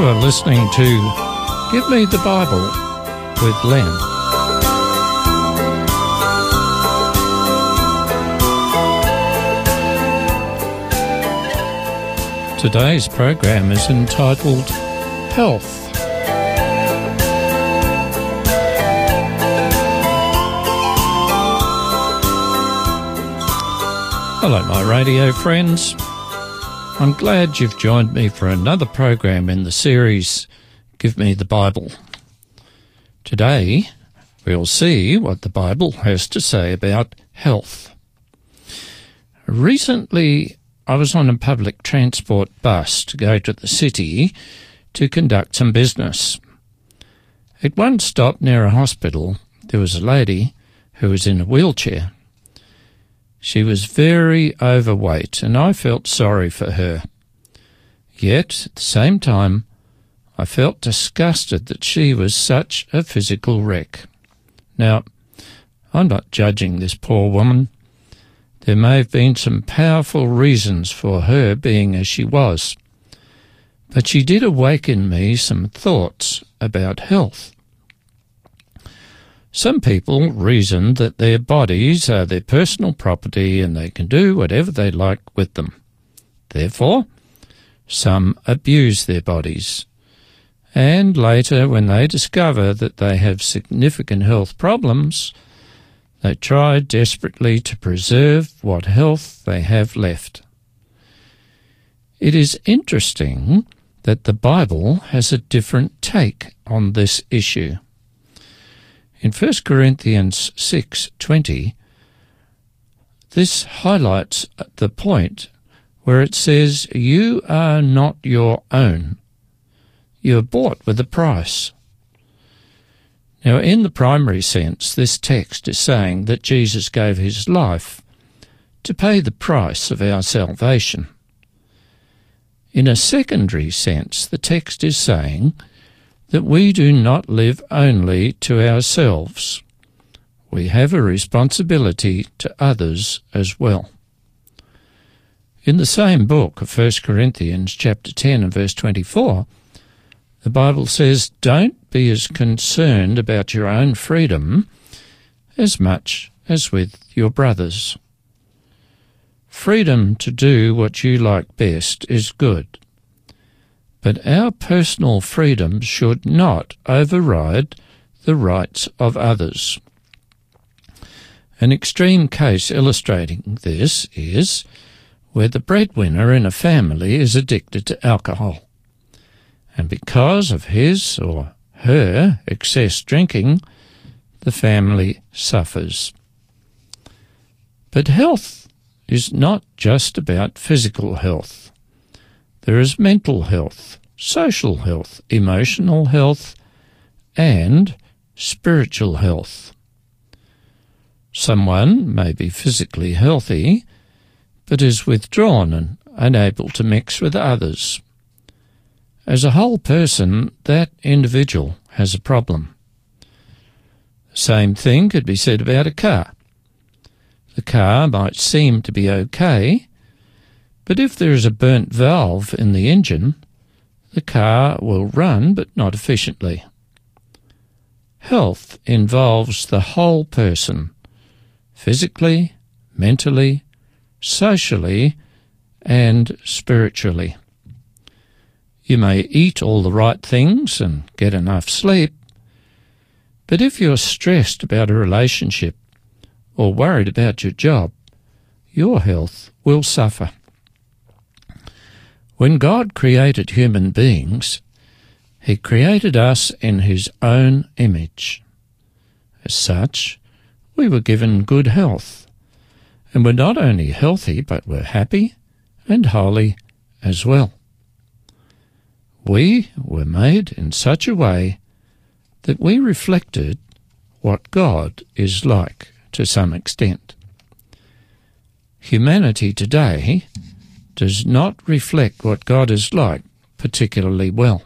You are listening to Give Me the Bible with Len. Today's program is entitled Health. Hello, my radio friends. I'm glad you've joined me for another program in the series Give Me the Bible. Today, we'll see what the Bible has to say about health. Recently, I was on a public transport bus to go to the city to conduct some business. At one stop near a hospital, there was a lady who was in a wheelchair. She was very overweight, and I felt sorry for her. Yet, at the same time, I felt disgusted that she was such a physical wreck. Now, I'm not judging this poor woman. There may have been some powerful reasons for her being as she was, but she did awaken me some thoughts about health. Some people reason that their bodies are their personal property and they can do whatever they like with them. Therefore, some abuse their bodies. And later, when they discover that they have significant health problems, they try desperately to preserve what health they have left. It is interesting that the Bible has a different take on this issue. In 1 Corinthians 6:20, this highlights the point where it says, "You are not your own. You are bought with a price." Now, in the primary sense, this text is saying that Jesus gave his life to pay the price of our salvation. In a secondary sense, the text is saying that we do not live only to ourselves. We have a responsibility to others as well. In the same book of 1 Corinthians chapter 10 and verse 24, the Bible says, Don't be as concerned about your own freedom as much as with your brothers. Freedom to do what you like best is good. But our personal freedom should not override the rights of others. An extreme case illustrating this is where the breadwinner in a family is addicted to alcohol. And because of his or her excess drinking, the family suffers. But health is not just about physical health. There is mental health, social health, emotional health, and spiritual health. Someone may be physically healthy, but is withdrawn and unable to mix with others. As a whole person, that individual has a problem. Same thing could be said about a car. The car might seem to be okay, but if there is a burnt valve in the engine, the car will run but not efficiently. Health involves the whole person, physically, mentally, socially, and spiritually. You may eat all the right things and get enough sleep, but if you're stressed about a relationship or worried about your job, your health will suffer. When God created human beings, He created us in His own image. As such, we were given good health, and were not only healthy, but were happy and holy as well. We were made in such a way that we reflected what God is like to some extent. Humanity today does not reflect what God is like particularly well.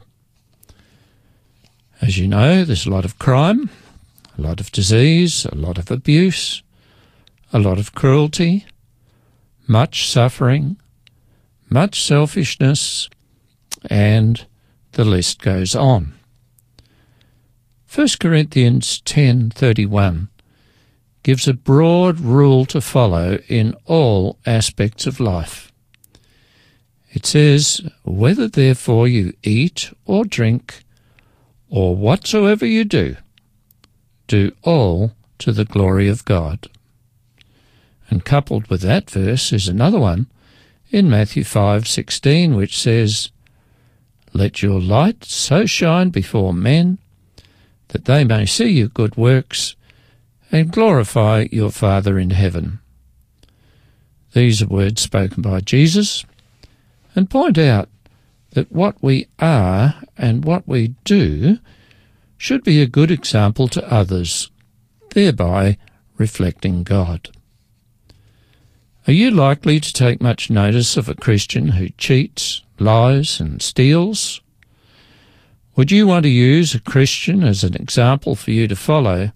As you know, there's a lot of crime, a lot of disease, a lot of abuse, a lot of cruelty, much suffering, much selfishness, and the list goes on. 1 Corinthians 10:31 gives a broad rule to follow in all aspects of life. It says, Whether therefore you eat or drink, or whatsoever you do, do all to the glory of God. And coupled with that verse is another one in Matthew 5:16 which says, "Let your light so shine before men that they may see your good works and glorify your Father in heaven." These are words spoken by Jesus and point out that what we are and what we do should be a good example to others, thereby reflecting God. Are you likely to take much notice of a Christian who cheats, lies, and steals? Would you want to use a Christian as an example for you to follow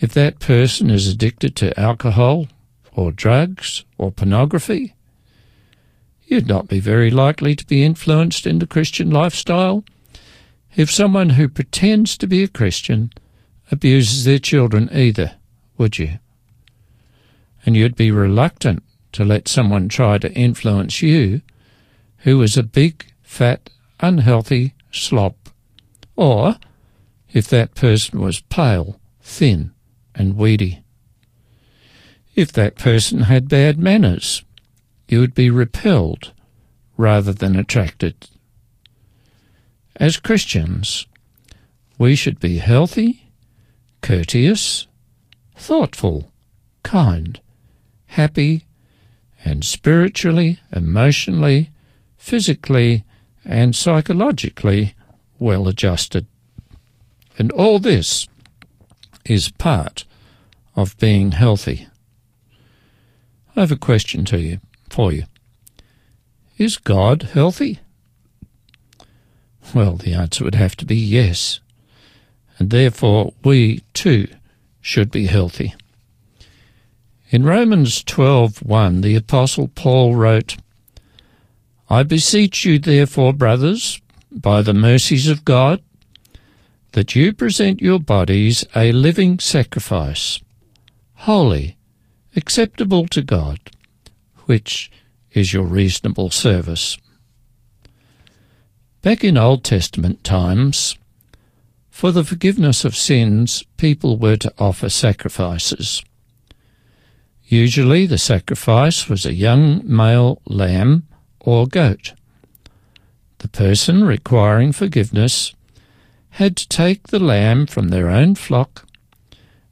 if that person is addicted to alcohol, or drugs, or pornography? You'd not be very likely to be influenced in the Christian lifestyle if someone who pretends to be a Christian abuses their children either, would you? and you'd be reluctant to let someone try to influence you who is a big, fat, unhealthy slob. Or if that person was pale, thin, and weedy. If that person had bad manners, you would be repelled rather than attracted. As Christians, we should be healthy, courteous, thoughtful, kind, happy, and spiritually, emotionally, physically, and psychologically well adjusted. And all this is part of being healthy. I have a question to you for you. Is God healthy? Well, the answer would have to be yes. And therefore we too should be healthy. In Romans 12:1, the apostle Paul wrote, I beseech you therefore, brothers, by the mercies of God, that you present your bodies a living sacrifice, holy, acceptable to God, which is your reasonable service. Back in Old Testament times, for the forgiveness of sins, people were to offer sacrifices. Usually the sacrifice was a young male lamb or goat. The person requiring forgiveness had to take the lamb from their own flock,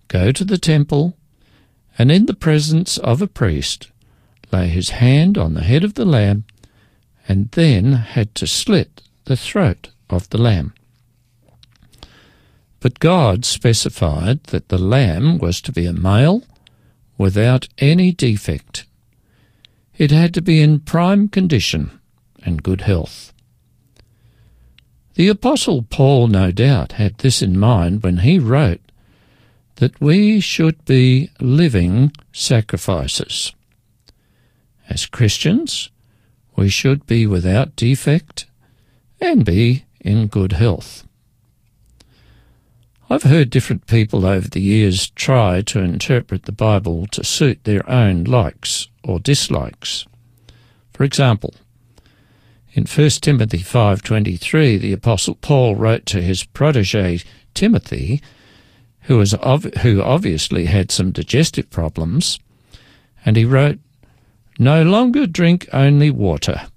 go to the temple, and in the presence of a priest lay his hand on the head of the lamb, and then had to slit the throat of the lamb. But God specified that the lamb was to be a male without any defect. It had to be in prime condition and good health. The Apostle Paul, no doubt, had this in mind when he wrote that we should be living sacrifices. As Christians, we should be without defect and be in good health. I've heard different people over the years try to interpret the Bible to suit their own likes or dislikes. For example, in 1 Timothy 5:23, the apostle Paul wrote to his protege Timothy, who was ov- who obviously had some digestive problems, and he wrote, "No longer drink only water,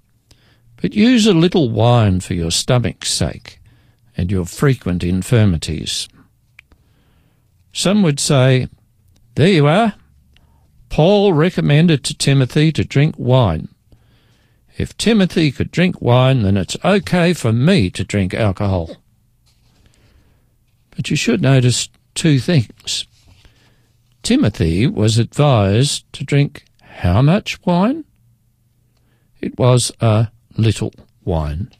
but use a little wine for your stomach's sake and your frequent infirmities." Some would say, There you are. Paul recommended to Timothy to drink wine. If Timothy could drink wine, then it's okay for me to drink alcohol. But you should notice two things. Timothy was advised to drink how much wine? It was a little wine.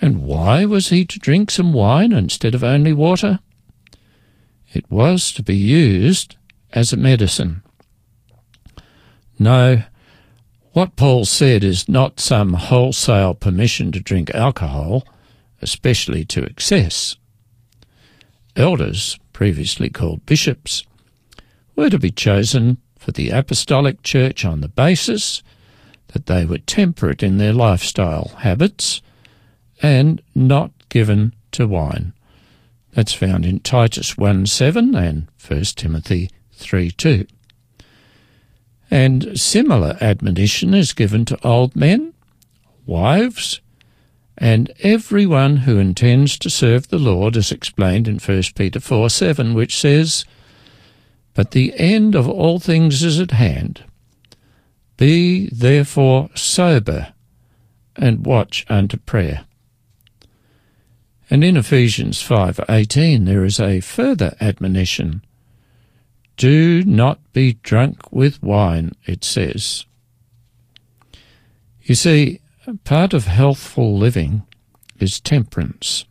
And why was he to drink some wine instead of only water? It was to be used as a medicine. No, What Paul said is not some wholesale permission to drink alcohol, especially to excess. Elders, previously called bishops, were to be chosen for the apostolic church on the basis that they were temperate in their lifestyle habits and not given to wine. That's found in Titus 1 7 and 1 Timothy 3 2. And similar admonition is given to old men, wives, and everyone who intends to serve the Lord, as explained in 1 Peter 4 7, which says, But the end of all things is at hand. Be therefore sober and watch unto prayer. And in Ephesians 5:18 there is a further admonition. Do not be drunk with wine, it says. You see, part of healthful living is temperance.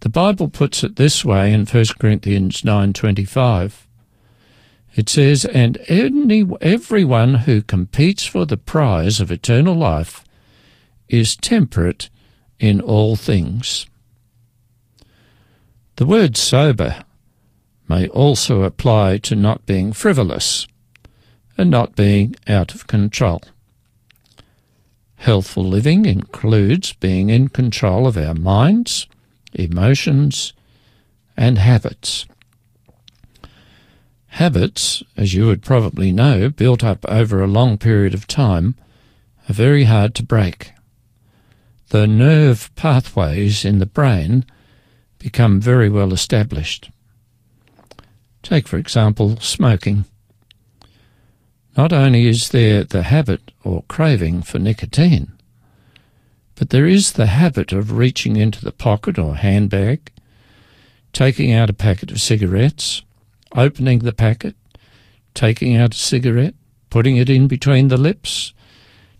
The Bible puts it this way in 1 Corinthians 9:25. It says, "And any, everyone who competes for the prize of eternal life is temperate in all things." The word sober may also apply to not being frivolous and not being out of control. Healthful living includes being in control of our minds, emotions, and habits. Habits, as you would probably know, built up over a long period of time, are very hard to break. The nerve pathways in the brain become very well established. Take, for example, smoking. Not only is there the habit or craving for nicotine, but there is the habit of reaching into the pocket or handbag, taking out a packet of cigarettes, opening the packet, taking out a cigarette, putting it in between the lips,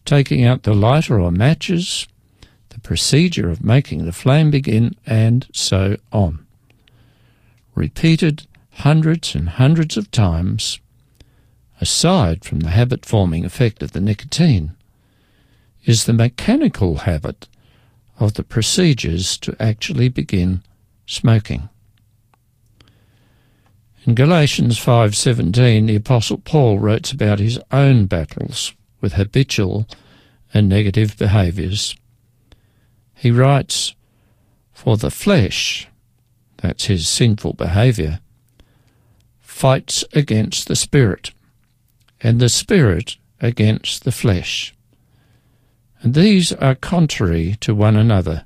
taking out the lighter or matches, the procedure of making the flame begin, and so on. Repeated hundreds and hundreds of times, aside from the habit forming effect of the nicotine, is the mechanical habit of the procedures to actually begin smoking. In Galatians 5:17 the apostle Paul writes about his own battles with habitual and negative behaviors he writes, For the flesh, that's his sinful behavior, fights against the spirit, and the spirit against the flesh. And these are contrary to one another,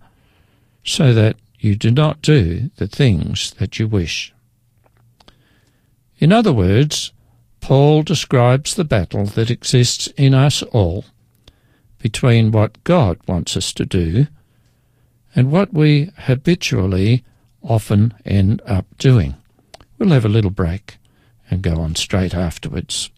so that you do not do the things that you wish. In other words, Paul describes the battle that exists in us all between what God wants us to do and what we habitually often end up doing. We'll have a little break and go on straight afterwards.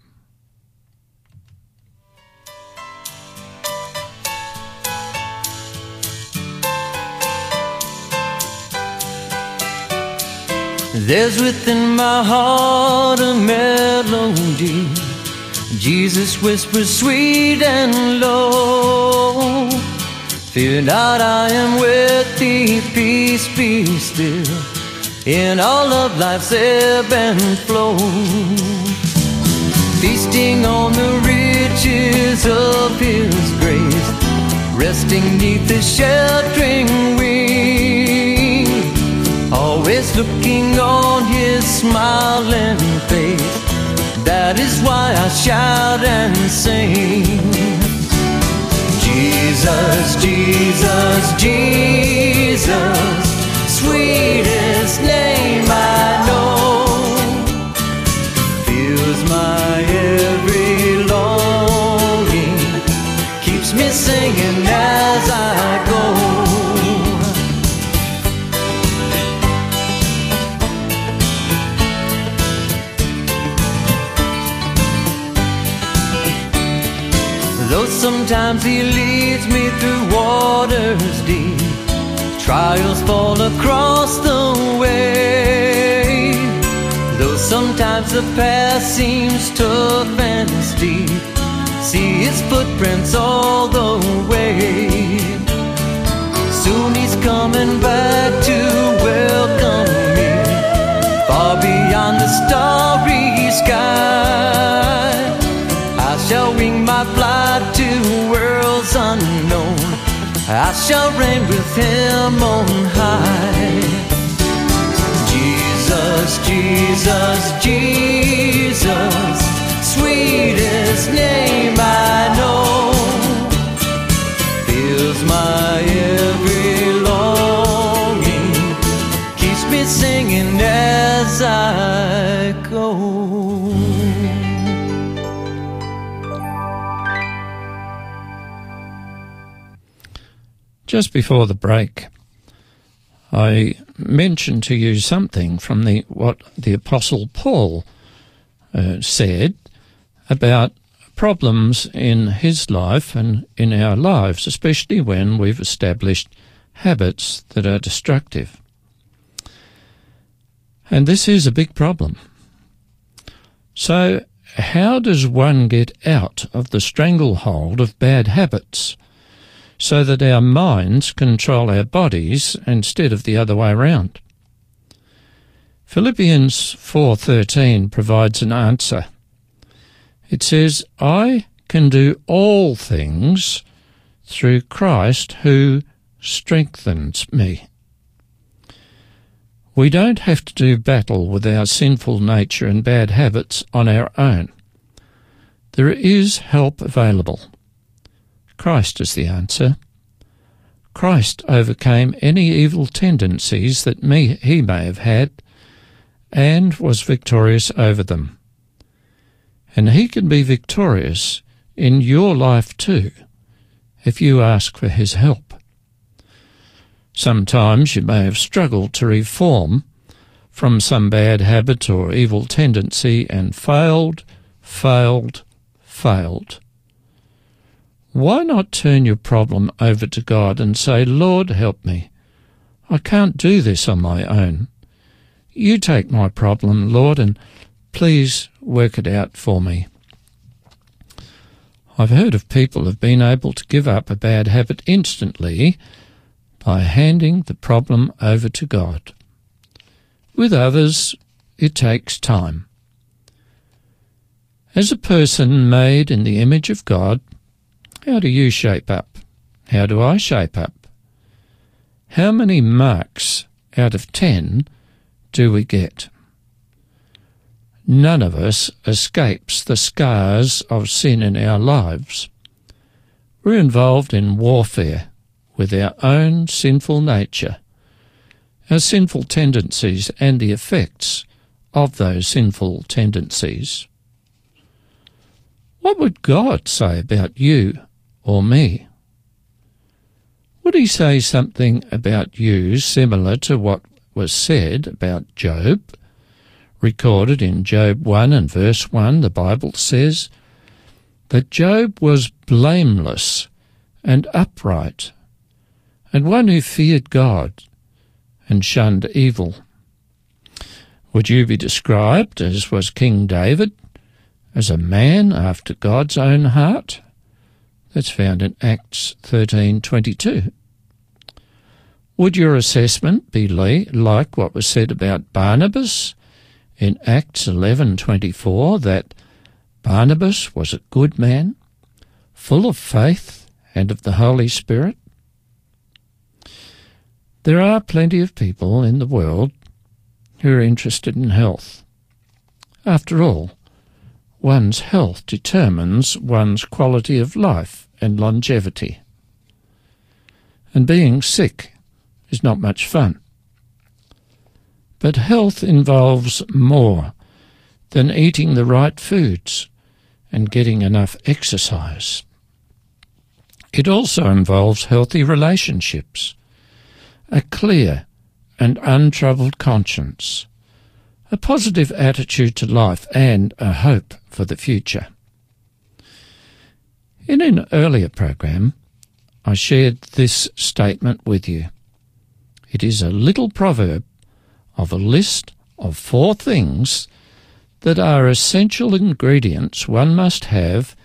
There's within my heart a melody. Jesus whispers sweet and low. Fear not, I am with thee, peace be still, in all of life's ebb and flow. Feasting on the riches of his grace, resting neath his sheltering wing, always looking on his smiling face. That is why I shout and sing. Jesus, Jesus, Jesus, sweetest name sometimes he leads me through waters deep, trials fall across the way. Though sometimes the path seems tough and steep, see his footprints all the way. Soon he's coming back to welcome me, far beyond the starry sky. I shall wing my flight I shall reign with him on high. Jesus, Jesus, Jesus, sweetest name I know, Just before the break, I mentioned to you something from the what the Apostle Paul uh, said about problems in his life and in our lives, especially when we've established habits that are destructive. And this is a big problem. So, how does one get out of the stranglehold of bad habits? So that our minds control our bodies instead of the other way around. Philippians 4:13 provides an answer. It says, "I can do all things through Christ who strengthens me." We don't have to do battle with our sinful nature and bad habits on our own. There is help available. Christ is the answer. Christ overcame any evil tendencies that me, he may have had and was victorious over them. And he can be victorious in your life too if you ask for his help. Sometimes you may have struggled to reform from some bad habit or evil tendency and failed, failed, failed. Why not turn your problem over to God and say, Lord, help me. I can't do this on my own. You take my problem, Lord, and please work it out for me. I've heard of people who've been able to give up a bad habit instantly by handing the problem over to God. With others, it takes time. As a person made in the image of God, how do you shape up? How do I shape up? How many marks out of ten do we get? None of us escapes the scars of sin in our lives. We're involved in warfare with our own sinful nature, our sinful tendencies, and the effects of those sinful tendencies. What would God say about you or me? Would he say something about you similar to what was said about Job? Recorded in Job 1 and verse 1, the Bible says that Job was blameless and upright, and one who feared God and shunned evil. Would you be described, as was King David, as a man after God's own heart? That's found in Acts 13:22. Would your assessment be like what was said about Barnabas in Acts 11:24 that Barnabas was a good man, full of faith and of the Holy Spirit? There are plenty of people in the world who are interested in health. After all, one's health determines one's quality of life and longevity. And being sick is not much fun. But health involves more than eating the right foods and getting enough exercise. It also involves healthy relationships, a clear and untroubled conscience, a positive attitude to life, and a hope for the future. In an earlier program, I shared this statement with you. It is a little proverb of a list of four things that are essential ingredients one must have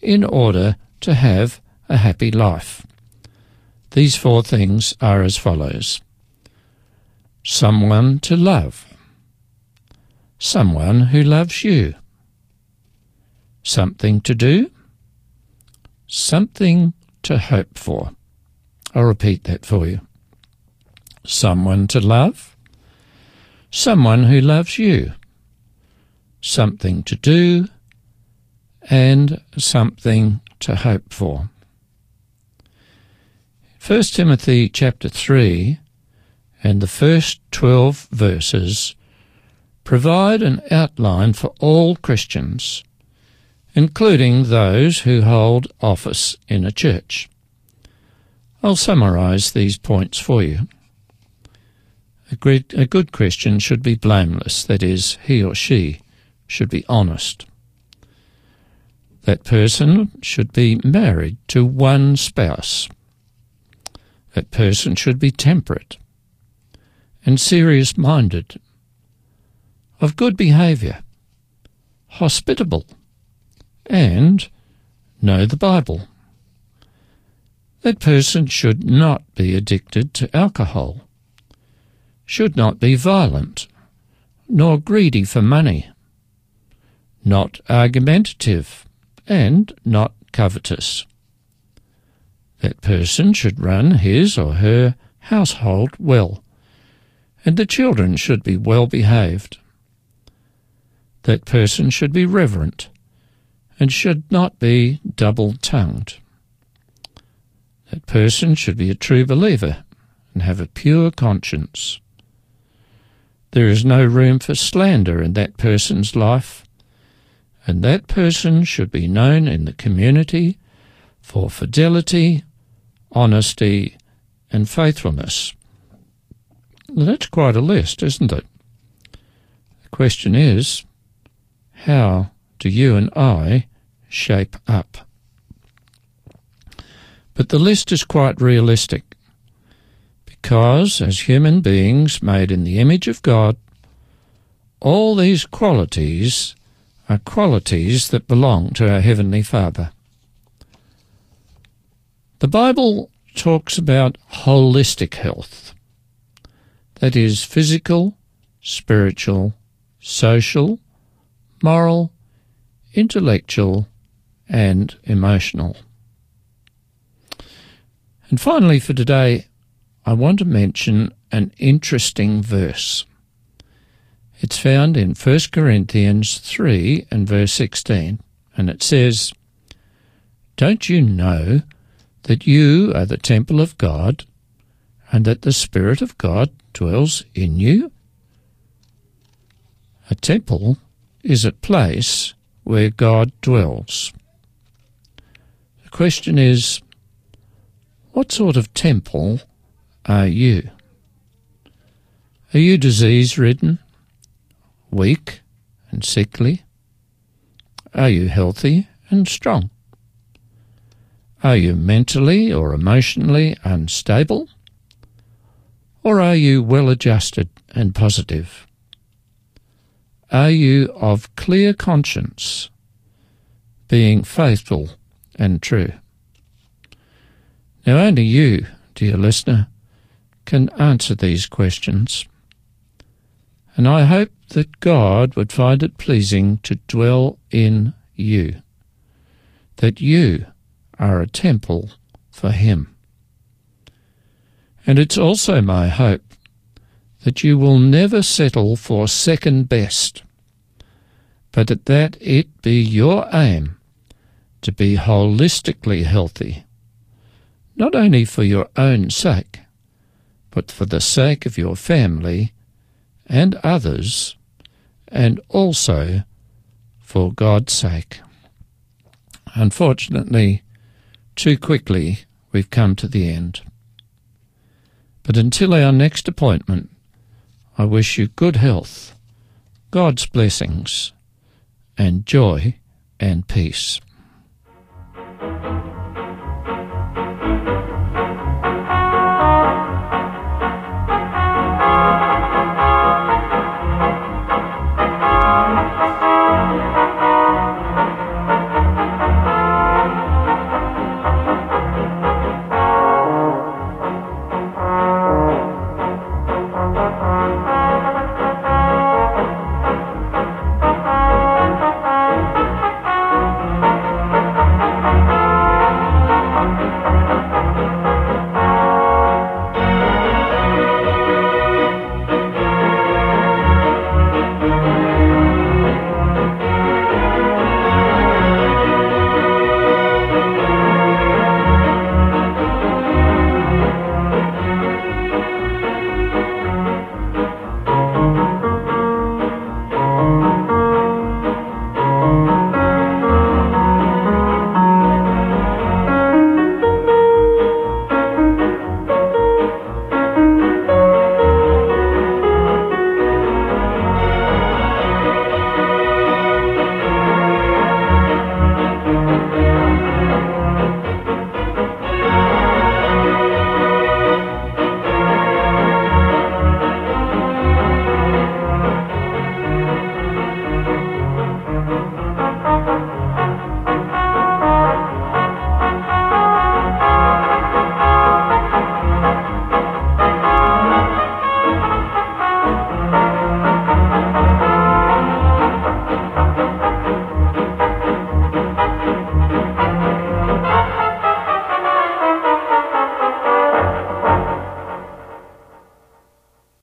in order to have a happy life. These four things are as follows someone to love, someone who loves you, something to do, something to hope for. I'll repeat that for you. Someone to love, someone who loves you, something to do, and something to hope for. 1 Timothy chapter 3 and the first 12 verses provide an outline for all Christians, including those who hold office in a church. I'll summarize these points for you. A, great, a good Christian should be blameless, that is, he or she should be honest. That person should be married to one spouse. That person should be temperate and serious minded, of good behaviour, hospitable, and know the Bible. That person should not be addicted to alcohol, should not be violent, nor greedy for money, not argumentative, and not covetous. That person should run his or her household well, and the children should be well behaved. That person should be reverent, and should not be double tongued. That person should be a true believer and have a pure conscience. There is no room for slander in that person's life, and that person should be known in the community for fidelity, honesty, and faithfulness. That's quite a list, isn't it? The question is, how do you and I shape up? But the list is quite realistic because, as human beings made in the image of God, all these qualities are qualities that belong to our Heavenly Father. The Bible talks about holistic health. That is physical, spiritual, social, moral, intellectual, and emotional. And finally, for today, I want to mention an interesting verse. It's found in 1 Corinthians 3 and verse 16, and it says, Don't you know that you are the temple of God, and that the Spirit of God dwells in you? A temple is a place where God dwells. The question is, what sort of temple are you? Are you disease ridden? weak and sickly? Are you healthy and strong? Are you mentally or emotionally unstable? Or are you well adjusted and positive? Are you of clear conscience, being faithful and true? Now, only you, dear listener, can answer these questions. And I hope that God would find it pleasing to dwell in you, that you are a temple for Him. And it's also my hope that you will never settle for second best, but that it be your aim to be holistically healthy, not only for your own sake, but for the sake of your family and others and also for God's sake. Unfortunately, too quickly we've come to the end. But until our next appointment, I wish you good health, God's blessings, and joy and peace.